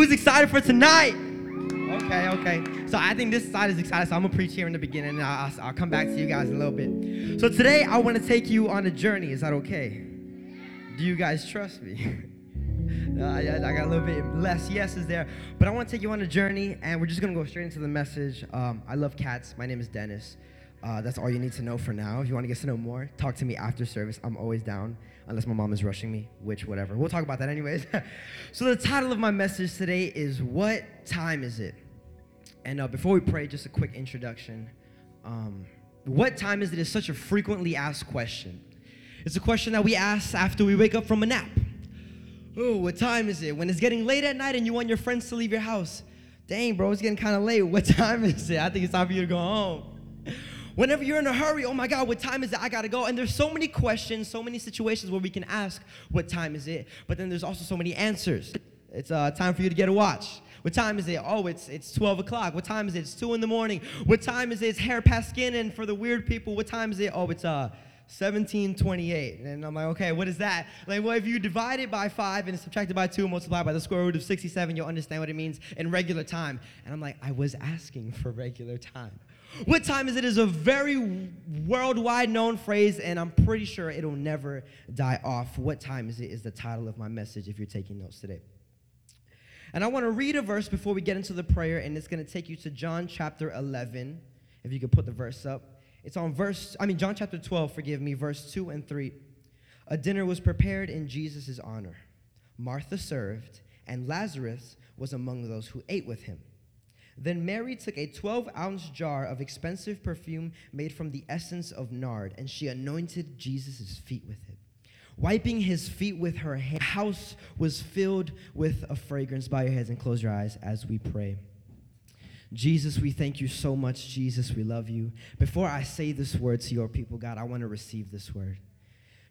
Who's excited for tonight? Okay, okay. So I think this side is excited, so I'm gonna preach here in the beginning, and I'll, I'll come back to you guys in a little bit. So today I want to take you on a journey. Is that okay? Do you guys trust me? Uh, I, I got a little bit less yeses there, but I want to take you on a journey, and we're just gonna go straight into the message. Um, I love cats. My name is Dennis. Uh, that's all you need to know for now. If you want to get to know more, talk to me after service. I'm always down, unless my mom is rushing me, which whatever. We'll talk about that anyways. so the title of my message today is "What Time Is It?" And uh, before we pray, just a quick introduction. Um, what time is it is such a frequently asked question. It's a question that we ask after we wake up from a nap. Oh, what time is it? When it's getting late at night and you want your friends to leave your house. Dang, bro, it's getting kind of late. What time is it? I think it's time for you to go home. Whenever you're in a hurry, oh my God, what time is it? I gotta go. And there's so many questions, so many situations where we can ask, what time is it? But then there's also so many answers. It's uh, time for you to get a watch. What time is it? Oh, it's it's 12 o'clock. What time is it? It's 2 in the morning. What time is it? It's hair past skin. And for the weird people, what time is it? Oh, it's uh 1728. And I'm like, okay, what is that? Like, well, if you divide it by 5 and subtract it by 2 and multiply by the square root of 67, you'll understand what it means in regular time. And I'm like, I was asking for regular time. What time is it is a very worldwide known phrase, and I'm pretty sure it'll never die off. What time is it is the title of my message if you're taking notes today. And I want to read a verse before we get into the prayer, and it's going to take you to John chapter 11. If you could put the verse up. It's on verse, I mean, John chapter 12, forgive me, verse 2 and 3. A dinner was prepared in Jesus' honor. Martha served, and Lazarus was among those who ate with him. Then Mary took a 12 ounce jar of expensive perfume made from the essence of nard, and she anointed Jesus' feet with it. Wiping his feet with her hand, house was filled with a fragrance. Bow your heads and close your eyes as we pray. Jesus, we thank you so much. Jesus, we love you. Before I say this word to your people, God, I want to receive this word.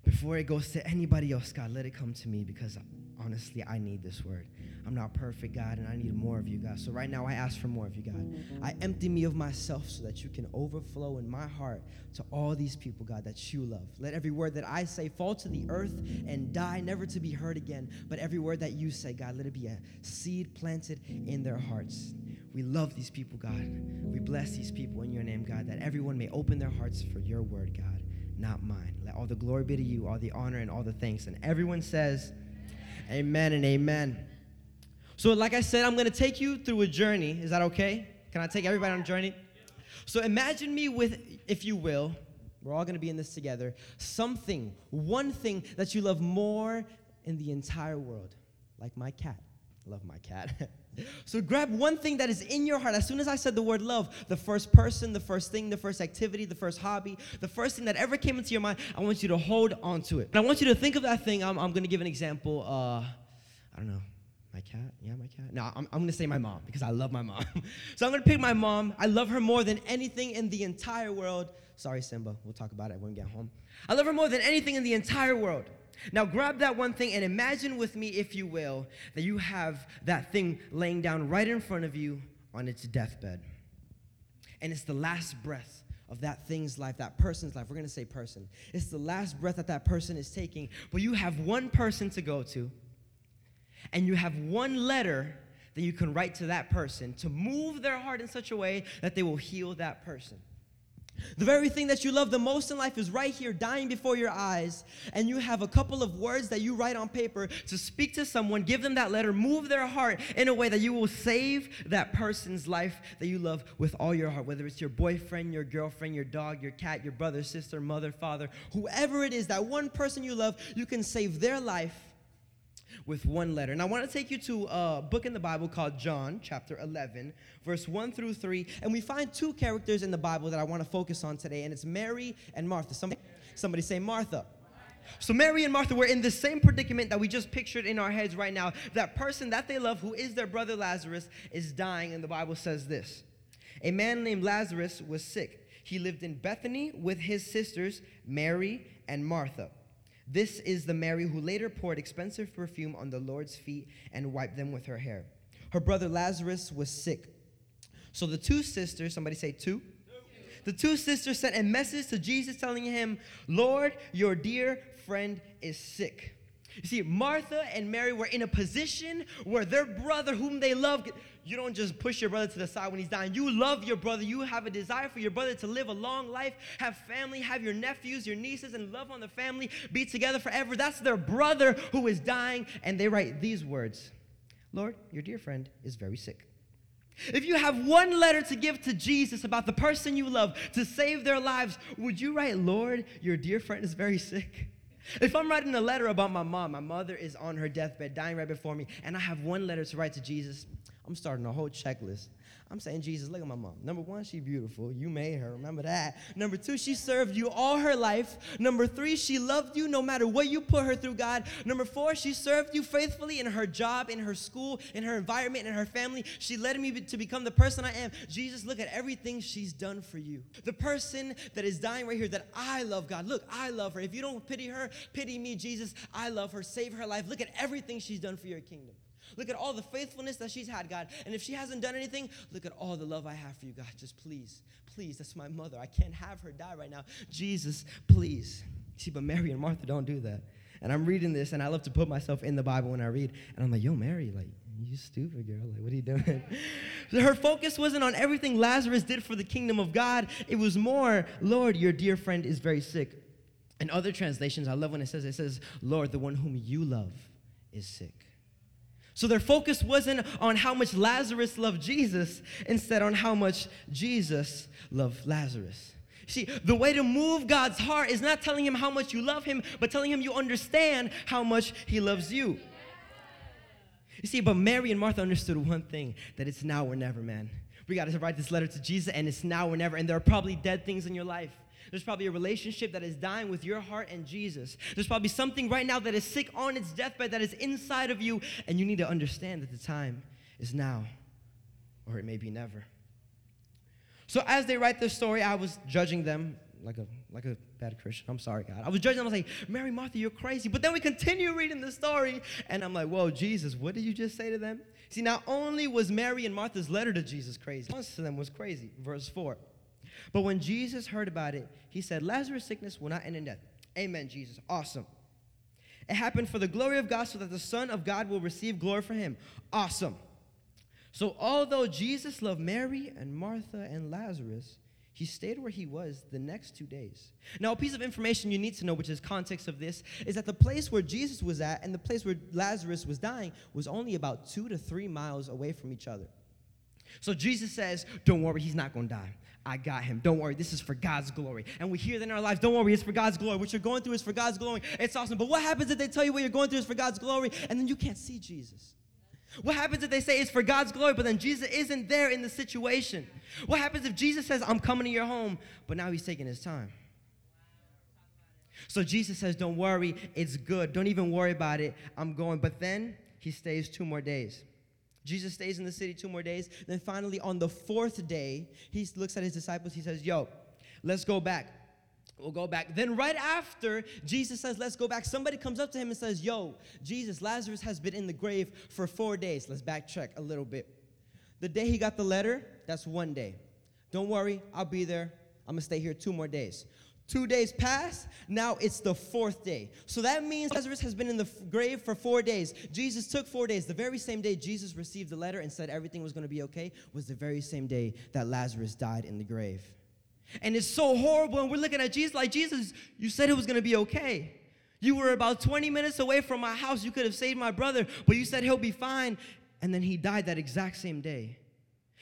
Before it goes to anybody else, God, let it come to me because honestly, I need this word. I'm not perfect, God, and I need more of you, God. So right now, I ask for more of you, God. I empty me of myself so that you can overflow in my heart to all these people, God, that you love. Let every word that I say fall to the earth and die, never to be heard again. But every word that you say, God, let it be a seed planted in their hearts. We love these people, God. We bless these people in your name, God, that everyone may open their hearts for your word, God, not mine. Let all the glory be to you, all the honor and all the thanks. And everyone says, Amen and amen. So, like I said, I'm to take you through a journey. Is that okay? Can I take everybody on a journey? So, imagine me with, if you will, we're all to be in this together, something, one thing that you love more in the entire world, like my cat. Love my cat. so grab one thing that is in your heart. As soon as I said the word love, the first person, the first thing, the first activity, the first hobby, the first thing that ever came into your mind, I want you to hold on to it. And I want you to think of that thing. I'm, I'm going to give an example. Uh, I don't know. My cat? Yeah, my cat. No, I'm, I'm gonna say my mom because I love my mom. so I'm gonna pick my mom. I love her more than anything in the entire world. Sorry, Simba. We'll talk about it when we get home. I love her more than anything in the entire world. Now, grab that one thing and imagine with me, if you will, that you have that thing laying down right in front of you on its deathbed. And it's the last breath of that thing's life, that person's life. We're gonna say person. It's the last breath that that person is taking, but you have one person to go to, and you have one letter that you can write to that person to move their heart in such a way that they will heal that person. The very thing that you love the most in life is right here, dying before your eyes, and you have a couple of words that you write on paper to speak to someone, give them that letter, move their heart in a way that you will save that person's life that you love with all your heart, whether it's your boyfriend, your girlfriend, your dog, your cat, your brother, sister, mother, father, whoever it is, that one person you love, you can save their life with one letter. And I want to take you to a book in the Bible called John, chapter 11, verse 1 through 3. And we find two characters in the Bible that I want to focus on today, and it's Mary and Martha. Somebody, somebody say Martha. So Mary and Martha were in the same predicament that we just pictured in our heads right now. That person that they love, who is their brother Lazarus, is dying, and the Bible says this. A man named Lazarus was sick. He lived in Bethany with his sisters, Mary and Martha. This is the Mary who later poured expensive perfume on the Lord's feet and wiped them with her hair. Her brother Lazarus was sick. So the two sisters, somebody say two. The two sisters sent a message to Jesus telling him, Lord, your dear friend is sick. You see, Martha and Mary were in a position where their brother, whom they loved, you don't just push your brother to the side when he's dying. You love your brother. You have a desire for your brother to live a long life, have family, have your nephews, your nieces, and love on the family, be together forever. That's their brother who is dying. And they write these words Lord, your dear friend is very sick. If you have one letter to give to Jesus about the person you love to save their lives, would you write, Lord, your dear friend is very sick? If I'm writing a letter about my mom, my mother is on her deathbed, dying right before me, and I have one letter to write to Jesus, I'm starting a whole checklist. I'm saying, Jesus, look at my mom. Number one, she's beautiful. You made her. Remember that. Number two, she served you all her life. Number three, she loved you no matter what you put her through, God. Number four, she served you faithfully in her job, in her school, in her environment, in her family. She led me to become the person I am. Jesus, look at everything she's done for you. The person that is dying right here that I love, God. Look, I love her. If you don't pity her, pity me, Jesus. I love her. Save her life. Look at everything she's done for your kingdom. Look at all the faithfulness that she's had, God. And if she hasn't done anything, look at all the love I have for you, God. Just please, please, that's my mother. I can't have her die right now. Jesus, please. See, but Mary and Martha don't do that. And I'm reading this, and I love to put myself in the Bible when I read. And I'm like, yo, Mary, like, you stupid girl. Like, what are you doing? Her focus wasn't on everything Lazarus did for the kingdom of God. It was more, Lord, your dear friend is very sick. In other translations, I love when it says, it says, Lord, the one whom you love is sick. So their focus wasn't on how much Lazarus loved Jesus, instead on how much Jesus loved Lazarus. See, the way to move God's heart is not telling him how much you love him, but telling him you understand how much he loves you. You see, but Mary and Martha understood one thing that it's now or never, man. We got to write this letter to Jesus, and it's now or never. And there are probably dead things in your life. There's probably a relationship that is dying with your heart and Jesus. There's probably something right now that is sick on its deathbed that is inside of you, and you need to understand that the time is now, or it may be never. So as they write this story, I was judging them like a like a bad Christian. I'm sorry, God. I was judging them. I was like, Mary, Martha, you're crazy. But then we continue reading the story, and I'm like, whoa, Jesus, what did you just say to them? See, not only was Mary and Martha's letter to Jesus crazy, most of them was crazy. Verse 4. But when Jesus heard about it, he said, Lazarus' sickness will not end in death. Amen, Jesus. Awesome. It happened for the glory of God so that the Son of God will receive glory for him. Awesome. So, although Jesus loved Mary and Martha and Lazarus, he stayed where he was the next two days. Now, a piece of information you need to know, which is context of this, is that the place where Jesus was at and the place where Lazarus was dying was only about two to three miles away from each other. So Jesus says, Don't worry, he's not going to die. I got him. Don't worry, this is for God's glory. And we hear that in our lives, don't worry, it's for God's glory. What you're going through is for God's glory. It's awesome. But what happens if they tell you what you're going through is for God's glory and then you can't see Jesus? What happens if they say it's for God's glory, but then Jesus isn't there in the situation? What happens if Jesus says, I'm coming to your home, but now he's taking his time? So Jesus says, Don't worry, it's good. Don't even worry about it. I'm going. But then he stays two more days. Jesus stays in the city two more days. Then finally, on the fourth day, he looks at his disciples. He says, Yo, let's go back. We'll go back. Then, right after Jesus says, Let's go back, somebody comes up to him and says, Yo, Jesus, Lazarus has been in the grave for four days. Let's backtrack a little bit. The day he got the letter, that's one day. Don't worry, I'll be there. I'm gonna stay here two more days. Two days pass. Now it's the fourth day. So that means Lazarus has been in the grave for four days. Jesus took four days. The very same day Jesus received the letter and said everything was going to be okay was the very same day that Lazarus died in the grave. And it's so horrible. And we're looking at Jesus like, Jesus, you said it was going to be okay. You were about 20 minutes away from my house. You could have saved my brother, but you said he'll be fine. And then he died that exact same day.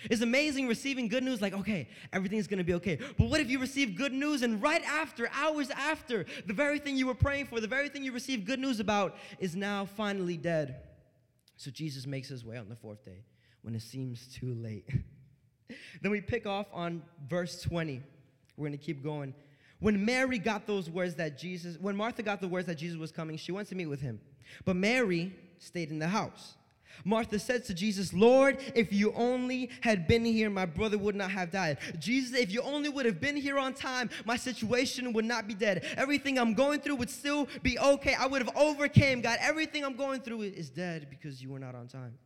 It's amazing receiving good news, like, okay, everything's gonna be okay. But what if you receive good news and right after, hours after, the very thing you were praying for, the very thing you received good news about, is now finally dead? So Jesus makes his way on the fourth day when it seems too late. then we pick off on verse 20. We're gonna keep going. When Mary got those words that Jesus, when Martha got the words that Jesus was coming, she went to meet with him. But Mary stayed in the house. Martha said to Jesus, Lord, if you only had been here, my brother would not have died. Jesus, if you only would have been here on time, my situation would not be dead. Everything I'm going through would still be okay. I would have overcame. God, everything I'm going through is dead because you were not on time.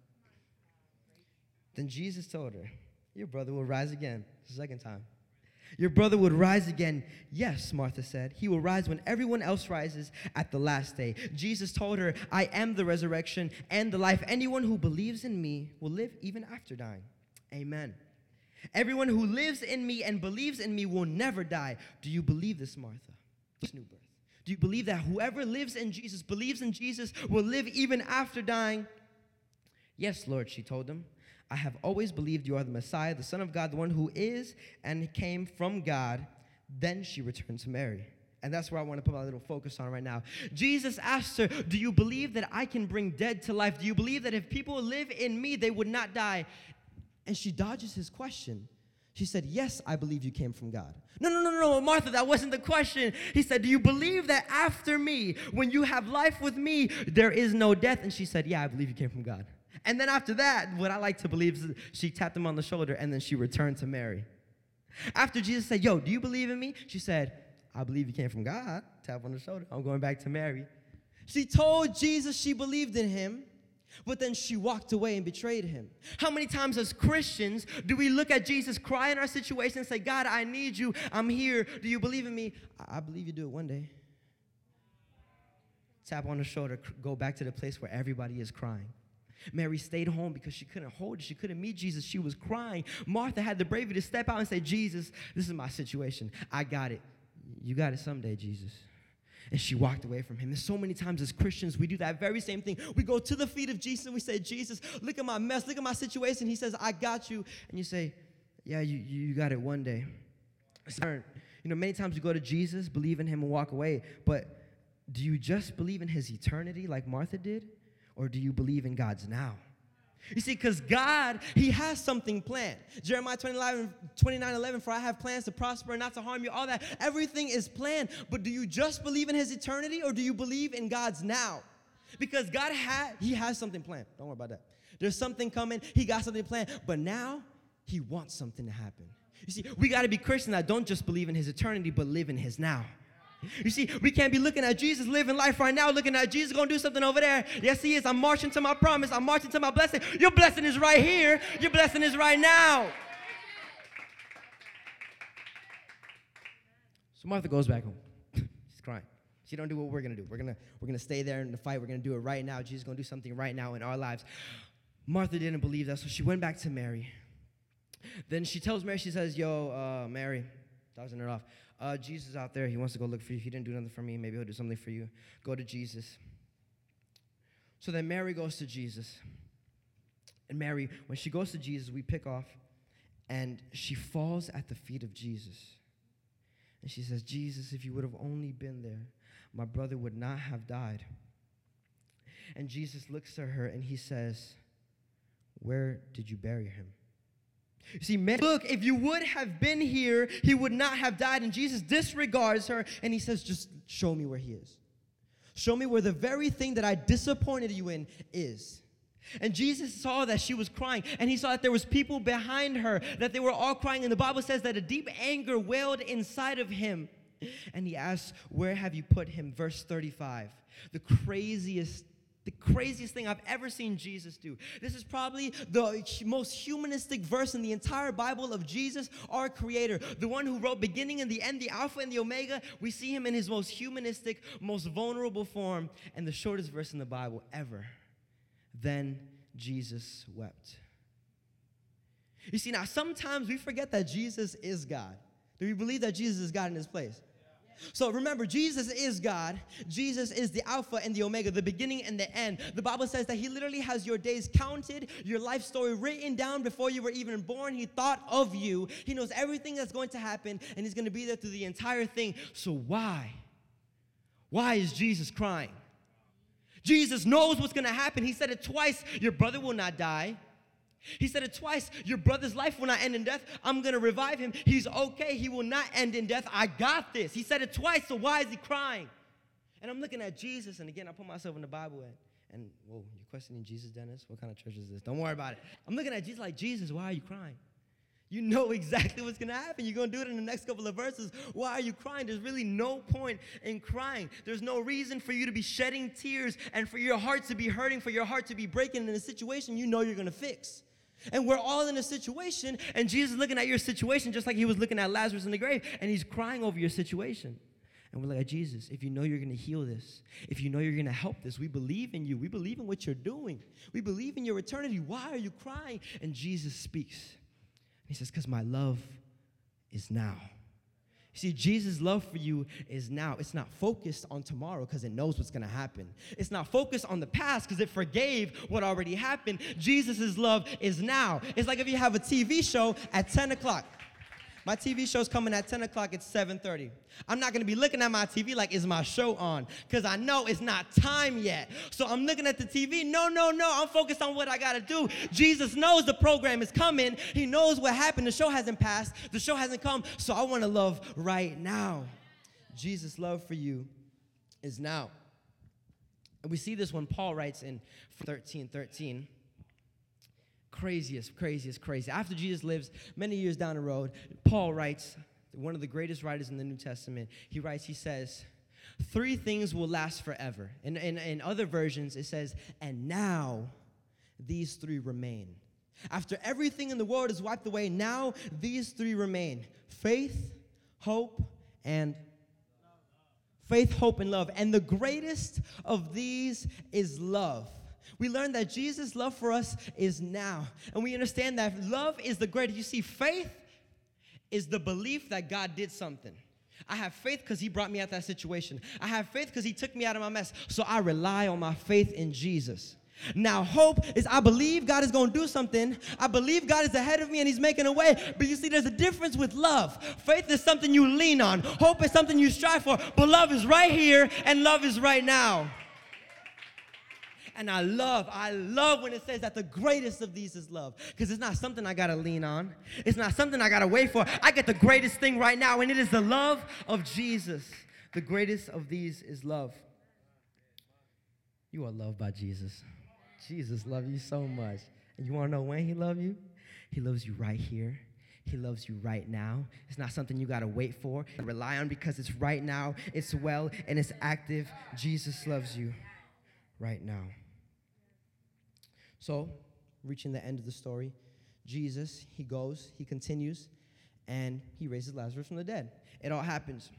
Then Jesus told her, Your brother will rise again, the second time. Your brother would rise again. Yes, Martha said. He will rise when everyone else rises at the last day. Jesus told her, I am the resurrection and the life. Anyone who believes in me will live even after dying. Amen. Everyone who lives in me and believes in me will never die. Do you believe this, Martha? This new birth. Do you believe that whoever lives in Jesus, believes in Jesus, will live even after dying? Yes, Lord, she told him. I have always believed you are the Messiah, the Son of God, the one who is and came from God. Then she returned to Mary. And that's where I want to put my little focus on right now. Jesus asked her, Do you believe that I can bring dead to life? Do you believe that if people live in me, they would not die? And she dodges his question. She said, Yes, I believe you came from God. No, no, no, no, Martha, that wasn't the question. He said, Do you believe that after me, when you have life with me, there is no death? And she said, Yeah, I believe you came from God. And then after that, what I like to believe is she tapped him on the shoulder and then she returned to Mary. After Jesus said, Yo, do you believe in me? She said, I believe you came from God. Tap on the shoulder. I'm going back to Mary. She told Jesus she believed in him, but then she walked away and betrayed him. How many times as Christians do we look at Jesus, cry in our situation, and say, God, I need you. I'm here. Do you believe in me? I, believe you do it one day. Tap on the shoulder, go back to the place where everybody is crying. Mary stayed home because she couldn't hold it. She couldn't meet Jesus. She was crying. Martha had the bravery to step out and say, Jesus, this is my situation. I got it. You got it someday, Jesus. And she walked away from him. And so many times as Christians, we do that very same thing. We go to the feet of Jesus and we say, Jesus, look at my mess, look at my situation. He says, I got you. And you say, Yeah, you, you got it one day. You know, many times we go to Jesus, believe in him, and walk away. But do you just believe in his eternity like Martha did? Or do you believe in God's now? You see, because God, He has something planned. Jeremiah 29, 29 11, for I have plans to prosper and not to harm you, all that. Everything is planned. But do you just believe in His eternity or do you believe in God's now? Because God had, He has something planned. Don't worry about that. There's something coming, He got something planned. But now, He wants something to happen. You see, we got to be Christians that don't just believe in His eternity, but live in His now. You see, we can't be looking at Jesus living life right now, looking at Jesus gonna do something over there. Yes, he is. I'm marching to my promise. I'm marching to my blessing. Your blessing is right here. Your blessing is right now. So Martha goes back home. She's crying. She don't do what we're gonna do. We're gonna we're gonna stay there in the fight. We're gonna do it right now. Jesus is gonna do something right now in our lives. Martha didn't believe that, so she went back to Mary. Then she tells Mary, she says, "Yo, uh, Mary, doesn't her off uh, Jesus out there. He wants to go look for you. He didn't do nothing for me. Maybe he'll do something for you. Go to Jesus. So then Mary goes to Jesus. And Mary, when she goes to Jesus, we pick off, and she falls at the feet of Jesus. And she says, Jesus, if you would have only been there, my brother would not have died. And Jesus looks at her and he says, Where did you bury him? You see, man, look, if you would have been here, he would not have died. And Jesus disregards her and he says, Just show me where he is. Show me where the very thing that I disappointed you in is. And Jesus saw that she was crying, and he saw that there was people behind her, that they were all crying. And the Bible says that a deep anger wailed inside of him. And he asked, Where have you put him? Verse 35. The craziest the craziest thing I've ever seen Jesus do. This is probably the most humanistic verse in the entire Bible of Jesus, our Creator, the one who wrote beginning and the end, the Alpha and the Omega. We see him in his most humanistic, most vulnerable form, and the shortest verse in the Bible ever. Then Jesus wept. You see, now sometimes we forget that Jesus is God. Do we believe that Jesus is God in his place? So remember, Jesus is God. Jesus is the Alpha and the Omega, the beginning and the end. The Bible says that He literally has your days counted, your life story written down before you were even born. He thought of you. He knows everything that's going to happen, and He's going to be there through the entire thing. So why? Why is Jesus crying? Jesus knows what's going to happen. He said it twice Your brother will not die. He said it twice. Your brother's life will not end in death. I'm going to revive him. He's okay. He will not end in death. I got this. He said it twice, so why is he crying? And I'm looking at Jesus, and again, I put myself in the Bible, and, and whoa, you're questioning Jesus, Dennis? What kind of church is this? Don't worry about it. I'm looking at Jesus like, Jesus, why are you crying? You know exactly what's gonna happen. You're gonna do it in the next couple of verses. Why are you crying? There's really no point in crying. There's no reason for you to be shedding tears and for your heart to be hurting, for your heart to be breaking in a situation you know you're gonna fix. And we're all in a situation, and Jesus is looking at your situation just like he was looking at Lazarus in the grave, and he's crying over your situation. And we're like, Jesus, if you know you're going to heal this, if you know you're going to help this, we believe in you. We believe in what you're doing. We believe in your eternity. Why are you crying? And Jesus speaks. He says, Because my love is now. See, Jesus' love for you is now. It's not focused on tomorrow because it knows what's going to happen. It's not focused on the past because it forgave what already happened. Jesus' love is now. It's like if you have a TV show at 10 o'clock. My TV show's coming at 10 o'clock, it's 7.30. I'm not gonna be looking at my TV like, is my show on? Because I know it's not time yet. So I'm looking at the TV, no, no, no, I'm focused on what I gotta do. Jesus knows the program is coming. He knows what happened. The show hasn't passed, the show hasn't come, so I wanna love right now. Jesus' love for you is now. And we see this when Paul writes in 13, 13 craziest, craziest, crazy. After Jesus lives many years down the road, Paul writes, one of the greatest writers in the New Testament, he writes, he says, Three things will last forever. In, in, in other versions, it says, And now these three remain. After everything in the world is wiped away, now these three remain faith, hope, and faith, hope, and love. And the greatest of these is love we learn that Jesus' love for us is now. And we understand that love is the greatest. You see, faith is the belief that God did something. I have faith because he brought me out of that situation. I have faith because he took me out of my mess. So I rely on my faith in Jesus. Now, hope is I believe God is going to do something. I believe God is ahead of me and He's making a way. But you see, there's a difference with love. Faith is something you lean on, hope is something you strive for. But love is right here and love is right now. And I love, I love when it says that the greatest of these is love. Because it's not something I gotta lean on. It's not something I gotta wait for. I get the greatest thing right now, and it is the love of Jesus. The greatest of these is love. You are loved by Jesus. Jesus loves you so much. And you wanna know when he loves you? He loves you right here. He loves you right now. It's not something you gotta wait for, and rely on because it's right now, it's well, and it's active. Jesus loves you right now. So, reaching the end of the story, Jesus, he goes, he continues, and he raises Lazarus from the dead. It all happens.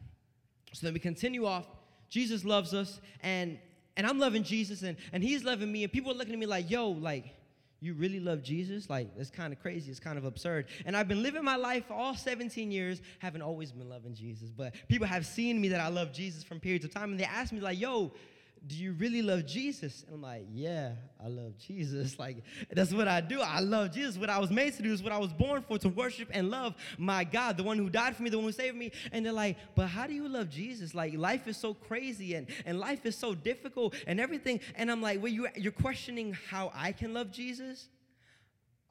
So then we continue off. Jesus loves us, and and I'm loving Jesus, and, and he's loving me, and people are looking at me like, yo, like, you really love Jesus? Like, it's kind of crazy. It's kind of absurd. And I've been living my life all 17 years, haven't always been loving Jesus. But people have seen me that I love Jesus from periods of time, and they ask me, like, yo, do you really love Jesus? And I'm like, yeah, I love Jesus. Like, that's what I do. I love Jesus. What I was made to do is what I was born for, to worship and love my God, the one who died for me, the one who saved me. And they're like, but how do you love Jesus? Like, life is so crazy and, and life is so difficult and everything. And I'm like, well, you, you're questioning how I can love Jesus?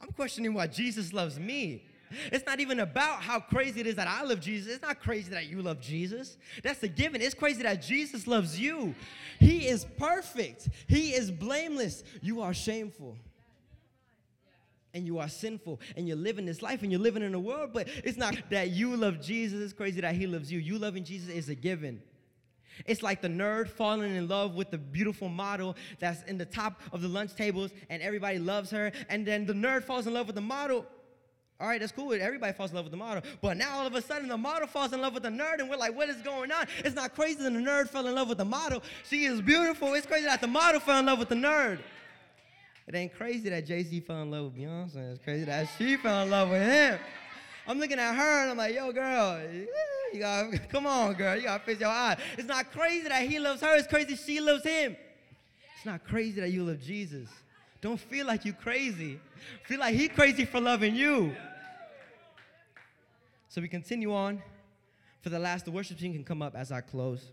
I'm questioning why Jesus loves me. It's not even about how crazy it is that I love Jesus. It's not crazy that you love Jesus. That's a given. It's crazy that Jesus loves you. He is perfect, He is blameless. You are shameful. And you are sinful, and you're living this life, and you're living in a world, but it's not that you love Jesus, it's crazy that He loves you. You loving Jesus is a given. It's like the nerd falling in love with the beautiful model that's in the top of the lunch tables and everybody loves her. And then the nerd falls in love with the model all right, that's cool. Everybody falls in love with the model. But now all of a sudden the model falls in love with the nerd, and we're like, what is going on? It's not crazy that the nerd fell in love with the model. She is beautiful. It's crazy that the model fell in love with the nerd. It ain't crazy that Jay-Z fell in love with Beyonce. It's crazy that she fell in love with him. I'm looking at her and I'm like, yo, girl, you gotta, come on, girl, you gotta fix your eyes. It's not crazy that he loves her. It's crazy she loves him. It's not crazy that you love Jesus. Don't feel like you crazy. Feel like he crazy for loving you. So we continue on. For the last, the worship team can come up as I close.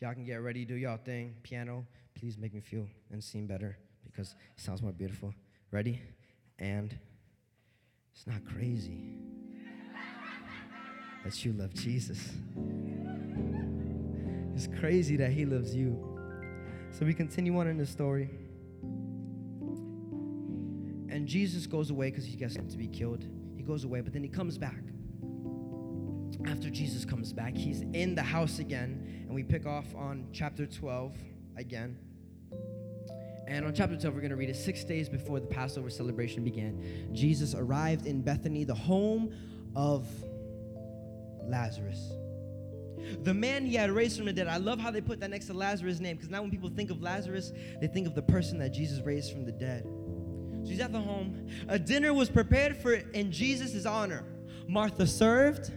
Y'all can get ready, do y'all thing. Piano, please make me feel and seem better because it sounds more beautiful. Ready? And it's not crazy that you love Jesus. It's crazy that he loves you. So we continue on in the story. And Jesus goes away because he gets to be killed goes away, but then he comes back. After Jesus comes back, he's in the house again, and we pick off on chapter 12 again. And on chapter 12, we're going to read it six days before the Passover celebration began. Jesus arrived in Bethany, the home of Lazarus. The man he had raised from the dead. I love how they put that next to Lazarus' name because now when people think of Lazarus, they think of the person that Jesus raised from the dead. So he's at the home. A dinner was prepared for in Jesus' honor. Martha served.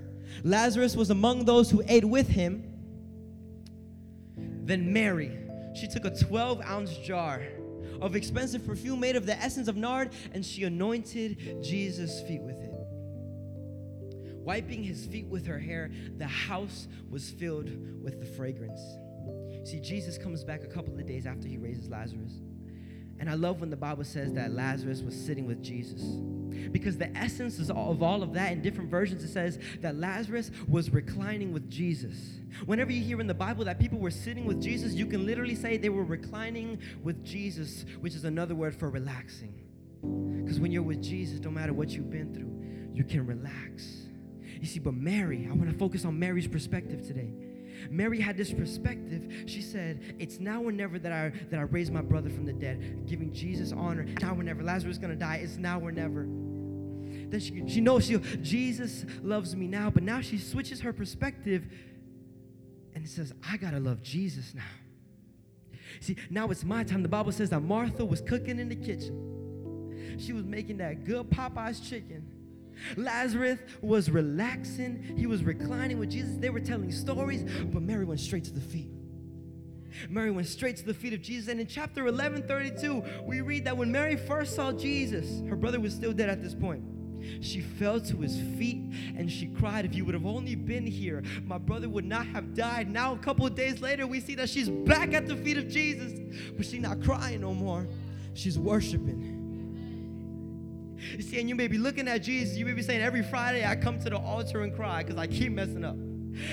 Lazarus was among those who ate with him. Then Mary, she took a 12 ounce jar of expensive perfume made of the essence of nard and she anointed Jesus' feet with it. Wiping his feet with her hair, the house was filled with the fragrance. See, Jesus comes back a couple of days after he raises Lazarus. And I love when the Bible says that Lazarus was sitting with Jesus. Because the essence of all of that in different versions, it says that Lazarus was reclining with Jesus. Whenever you hear in the Bible that people were sitting with Jesus, you can literally say they were reclining with Jesus, which is another word for relaxing. Because when you're with Jesus, no matter what you've been through, you can relax. You see, but Mary, I want to focus on Mary's perspective today. Mary had this perspective. She said, It's now or never that I that I raise my brother from the dead, giving Jesus honor. Now or never. Lazarus is gonna die. It's now or never. Then she, she knows she Jesus loves me now, but now she switches her perspective and says, I gotta love Jesus now. See, now it's my time. The Bible says that Martha was cooking in the kitchen. She was making that good Popeye's chicken Lazarus was relaxing, he was reclining with Jesus. They were telling stories, but Mary went straight to the feet. Mary went straight to the feet of Jesus. And in chapter 11, 32, we read that when Mary first saw Jesus, her brother was still dead at this point. She fell to his feet and she cried, If you would have only been here, my brother would not have died. Now, a couple of days later, we see that she's back at the feet of Jesus, but she's not crying no more. She's worshiping. You see, and you may be looking at Jesus, you may be saying, every Friday I come to the altar and cry because I keep messing up.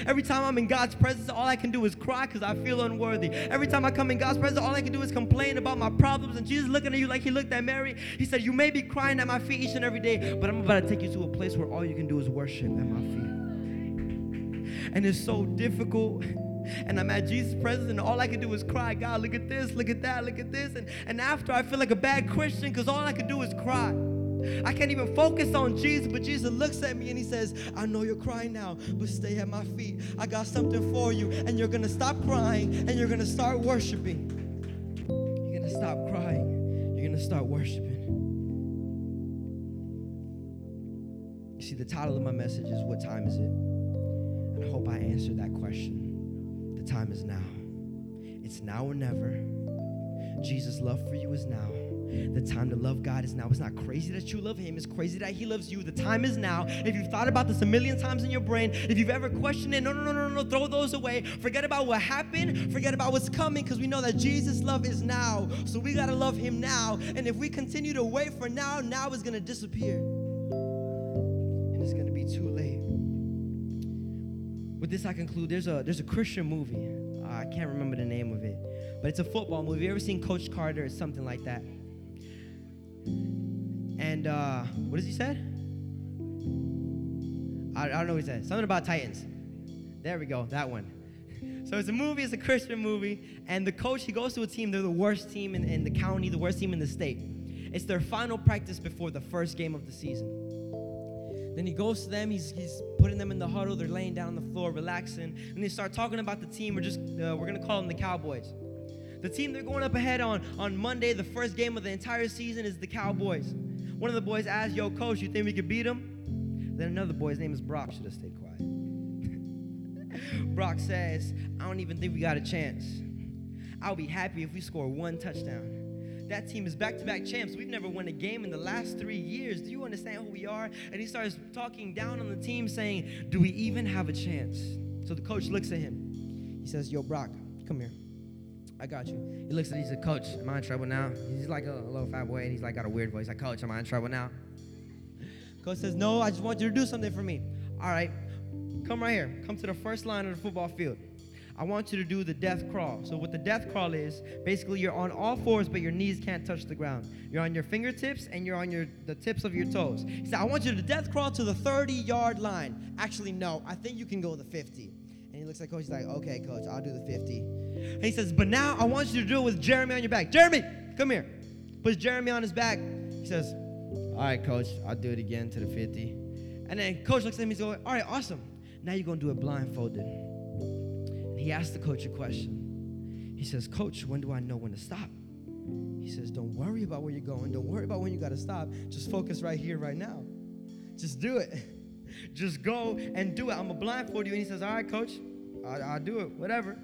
Every time I'm in God's presence, all I can do is cry because I feel unworthy. Every time I come in God's presence, all I can do is complain about my problems. And Jesus looking at you like he looked at Mary. He said, You may be crying at my feet each and every day, but I'm about to take you to a place where all you can do is worship at my feet. And it's so difficult and I'm at Jesus' presence, and all I can do is cry, God, look at this, look at that, look at this. And, and after I feel like a bad Christian because all I can do is cry. I can't even focus on Jesus, but Jesus looks at me and he says, I know you're crying now, but stay at my feet. I got something for you, and you're gonna stop crying and you're gonna start worshiping. You're gonna stop crying, you're gonna start worshiping. You see, the title of my message is What Time Is It? And I hope I answered that question. The time is now. It's now or never. Jesus' love for you is now. The time to love God is now. It's not crazy that you love Him, it's crazy that He loves you. The time is now. If you've thought about this a million times in your brain, if you've ever questioned it, no, no, no, no, no, throw those away. Forget about what happened, forget about what's coming, because we know that Jesus' love is now. So we got to love Him now. And if we continue to wait for now, now is going to disappear. And it's going to be too late. With this, I conclude there's a, there's a Christian movie. I can't remember the name of it, but it's a football movie. You ever seen Coach Carter or something like that? And uh, what does he say? I, I don't know what he said. Something about Titans. There we go, that one. So it's a movie, it's a Christian movie, and the coach, he goes to a team, they're the worst team in, in the county, the worst team in the state. It's their final practice before the first game of the season. Then he goes to them, he's, he's putting them in the huddle, they're laying down on the floor, relaxing, and they start talking about the team. We're just, uh, we're gonna call them the Cowboys. The team they're going up ahead on on Monday, the first game of the entire season, is the Cowboys. One of the boys asked, Yo, coach, you think we could beat them? Then another boy's name is Brock, should have stayed quiet. Brock says, I don't even think we got a chance. I'll be happy if we score one touchdown. That team is back to back champs. We've never won a game in the last three years. Do you understand who we are? And he starts talking down on the team, saying, Do we even have a chance? So the coach looks at him. He says, Yo, Brock, come here. I got you. He looks at me, he said, Coach, am I in trouble now? He's like a, a little fat boy, and he's like got a weird voice. He's like, Coach, am I in trouble now? Coach says, No, I just want you to do something for me. All right, come right here. Come to the first line of the football field. I want you to do the death crawl. So what the death crawl is, basically you're on all fours, but your knees can't touch the ground. You're on your fingertips and you're on your the tips of your toes. He said, I want you to death crawl to the 30 yard line. Actually, no, I think you can go the 50. And he looks at coach, he's like, okay, coach, I'll do the 50. And he says, but now I want you to do it with Jeremy on your back. Jeremy, come here. Puts Jeremy on his back. He says, All right, coach, I'll do it again to the 50. And then coach looks at me and goes, All right, awesome. Now you're going to do it blindfolded. And he asks the coach a question. He says, Coach, when do I know when to stop? He says, Don't worry about where you're going. Don't worry about when you got to stop. Just focus right here, right now. Just do it. Just go and do it. I'm going to blindfold you. And he says, All right, coach, I'll, I'll do it, whatever.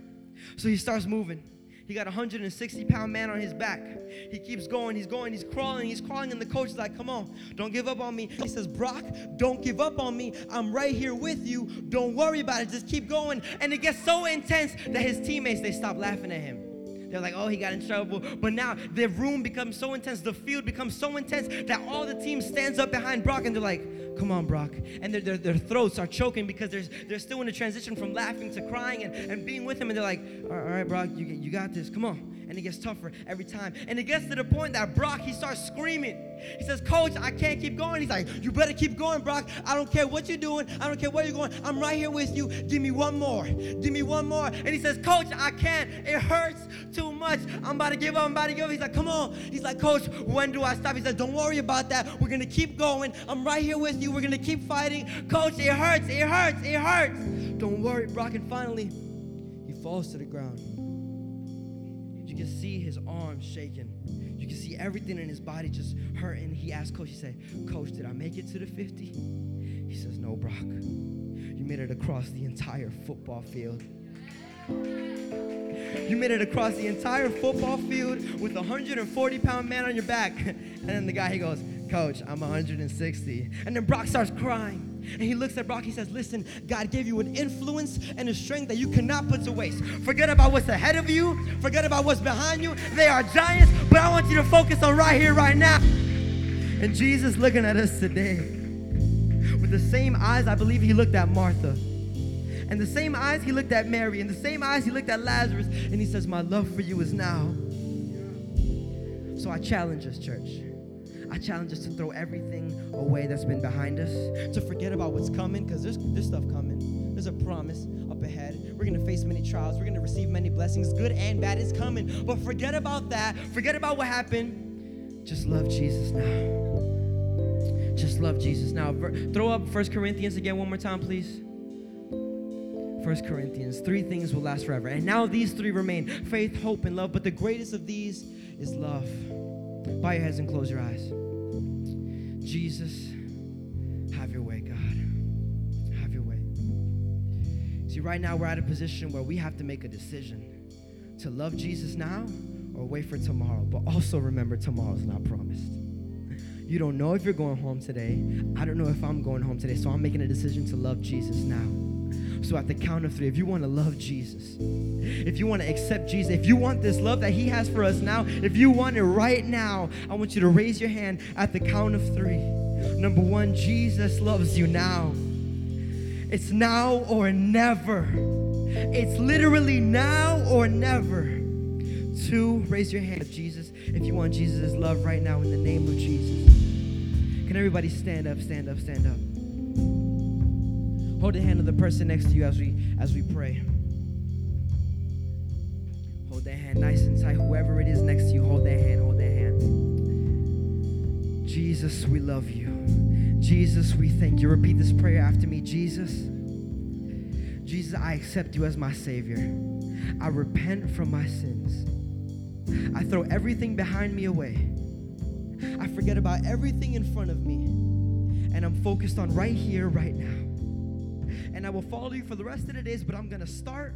So he starts moving. He got a 160 pound man on his back. He keeps going, he's going, he's crawling, he's crawling, and the coach is like, Come on, don't give up on me. He says, Brock, don't give up on me. I'm right here with you. Don't worry about it. Just keep going. And it gets so intense that his teammates they stop laughing at him. They're like, oh, he got in trouble. But now the room becomes so intense, the field becomes so intense that all the team stands up behind Brock and they're like, come on, Brock. And their, their, their throats are choking because they're, they're still in a transition from laughing to crying and, and being with him. And they're like, all right, Brock, you, you got this. Come on and it gets tougher every time. And it gets to the point that Brock, he starts screaming. He says, Coach, I can't keep going. He's like, You better keep going, Brock. I don't care what you're doing. I don't care where you're going. I'm right here with you. Give me one more. Give me one more. And he says, Coach, I can't. It hurts too much. I'm about to give up. I'm about to give up. He's like, Come on. He's like, Coach, when do I stop? He says, Don't worry about that. We're going to keep going. I'm right here with you. We're going to keep fighting. Coach, it hurts. It hurts. It hurts. Don't worry, Brock. And finally, he falls to the ground. You can see his arms shaking. You see everything in his body just hurting. He asked Coach, he said, Coach, did I make it to the 50? He says, No, Brock. You made it across the entire football field. You made it across the entire football field with a 140 pound man on your back. And then the guy, he goes, Coach, I'm 160. And then Brock starts crying. And he looks at Brock, he says, Listen, God gave you an influence and a strength that you cannot put to waste. Forget about what's ahead of you, forget about what's behind you. They are giants, but I want you to focus on right here, right now. And Jesus looking at us today with the same eyes I believe he looked at Martha. And the same eyes he looked at Mary, and the same eyes he looked at Lazarus, and he says, My love for you is now. So I challenge us, church. I challenge us to throw everything away that's been behind us, to forget about what's coming, because there's, there's stuff coming. There's a promise up ahead. We're going to face many trials. We're going to receive many blessings, good and bad is coming. But forget about that. Forget about what happened. Just love Jesus now. Just love Jesus now. Throw up First Corinthians again one more time, please. First Corinthians, three things will last forever. And now these three remain faith, hope, and love. But the greatest of these is love. Bow your heads and close your eyes. Jesus, have your way, God. Have your way. See, right now we're at a position where we have to make a decision to love Jesus now or wait for tomorrow. But also remember, tomorrow's not promised. You don't know if you're going home today. I don't know if I'm going home today. So I'm making a decision to love Jesus now. So at the count of three, if you want to love Jesus, if you want to accept Jesus, if you want this love that He has for us now, if you want it right now, I want you to raise your hand at the count of three. Number one, Jesus loves you now. It's now or never. It's literally now or never. Two, raise your hand. Jesus, if you want Jesus' love right now in the name of Jesus. Can everybody stand up, stand up, stand up? Hold the hand of the person next to you as we as we pray. Hold their hand nice and tight. Whoever it is next to you, hold their hand, hold their hand. Jesus, we love you. Jesus, we thank you. Repeat this prayer after me. Jesus, Jesus, I accept you as my Savior. I repent from my sins. I throw everything behind me away. I forget about everything in front of me. And I'm focused on right here, right now and I will follow you for the rest of the days, but I'm going to start